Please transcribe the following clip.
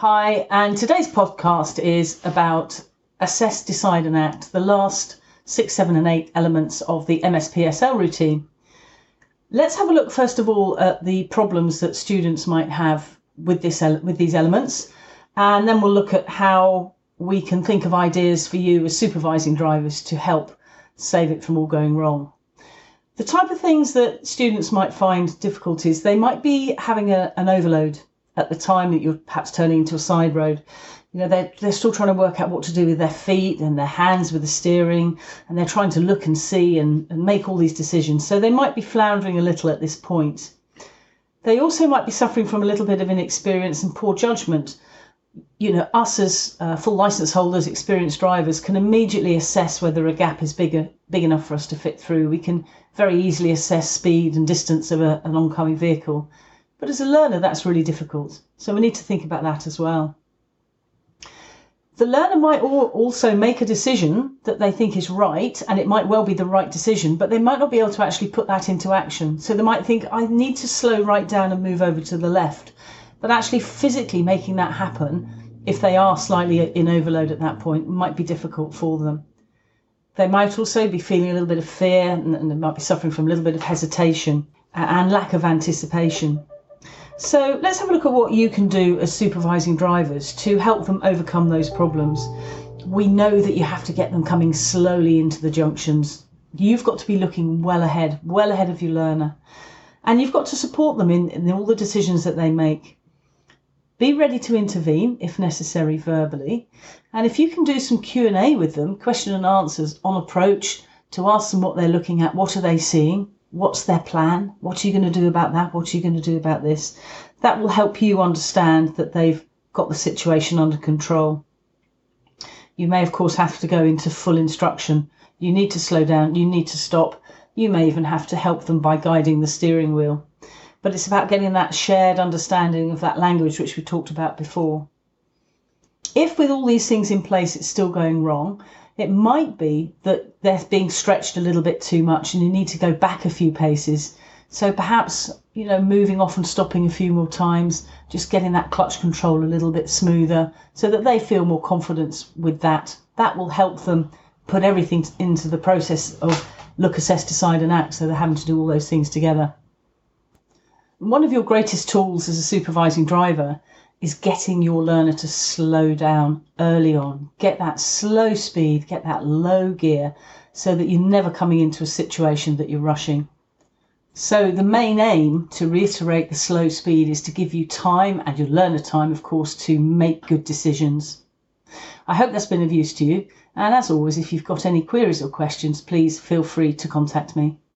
Hi, and today's podcast is about assess, decide, and act, the last six, seven, and eight elements of the MSPSL routine. Let's have a look first of all at the problems that students might have with this with these elements, and then we'll look at how we can think of ideas for you as supervising drivers to help save it from all going wrong. The type of things that students might find difficulties, they might be having a, an overload at the time that you're perhaps turning into a side road. You know, they're, they're still trying to work out what to do with their feet and their hands with the steering, and they're trying to look and see and, and make all these decisions. So they might be floundering a little at this point. They also might be suffering from a little bit of inexperience and poor judgment. You know, us as uh, full license holders, experienced drivers, can immediately assess whether a gap is bigger, big enough for us to fit through. We can very easily assess speed and distance of a, an oncoming vehicle. But as a learner, that's really difficult. So we need to think about that as well. The learner might also make a decision that they think is right, and it might well be the right decision, but they might not be able to actually put that into action. So they might think, I need to slow right down and move over to the left. But actually, physically making that happen, if they are slightly in overload at that point, might be difficult for them. They might also be feeling a little bit of fear and they might be suffering from a little bit of hesitation and lack of anticipation. So let's have a look at what you can do as supervising drivers to help them overcome those problems. We know that you have to get them coming slowly into the junctions. You've got to be looking well ahead, well ahead of your learner. And you've got to support them in, in all the decisions that they make. Be ready to intervene if necessary verbally. And if you can do some Q&A with them, question and answers on approach to ask them what they're looking at, what are they seeing, what's their plan? What are you going to do about that? What are you going to do about this? That will help you understand that they've got the situation under control. You may, of course, have to go into full instruction. You need to slow down. You need to stop. You may even have to help them by guiding the steering wheel. But it's about getting that shared understanding of that language, which we talked about before. If with all these things in place it's still going wrong, it might be that they're being stretched a little bit too much and you need to go back a few paces. So perhaps, you know, moving off and stopping a few more times, just getting that clutch control a little bit smoother so that they feel more confidence with that. That will help them put everything into the process of look, assess, decide, and act. So they're having to do all those things together. One of your greatest tools as a supervising driver is getting your learner to slow down early on. Get that slow speed, get that low gear so that you're never coming into a situation that you're rushing. So the main aim to reiterate the slow speed is to give you time and your learner time, of course, to make good decisions. I hope that's been of use to you. And as always, if you've got any queries or questions, please feel free to contact me.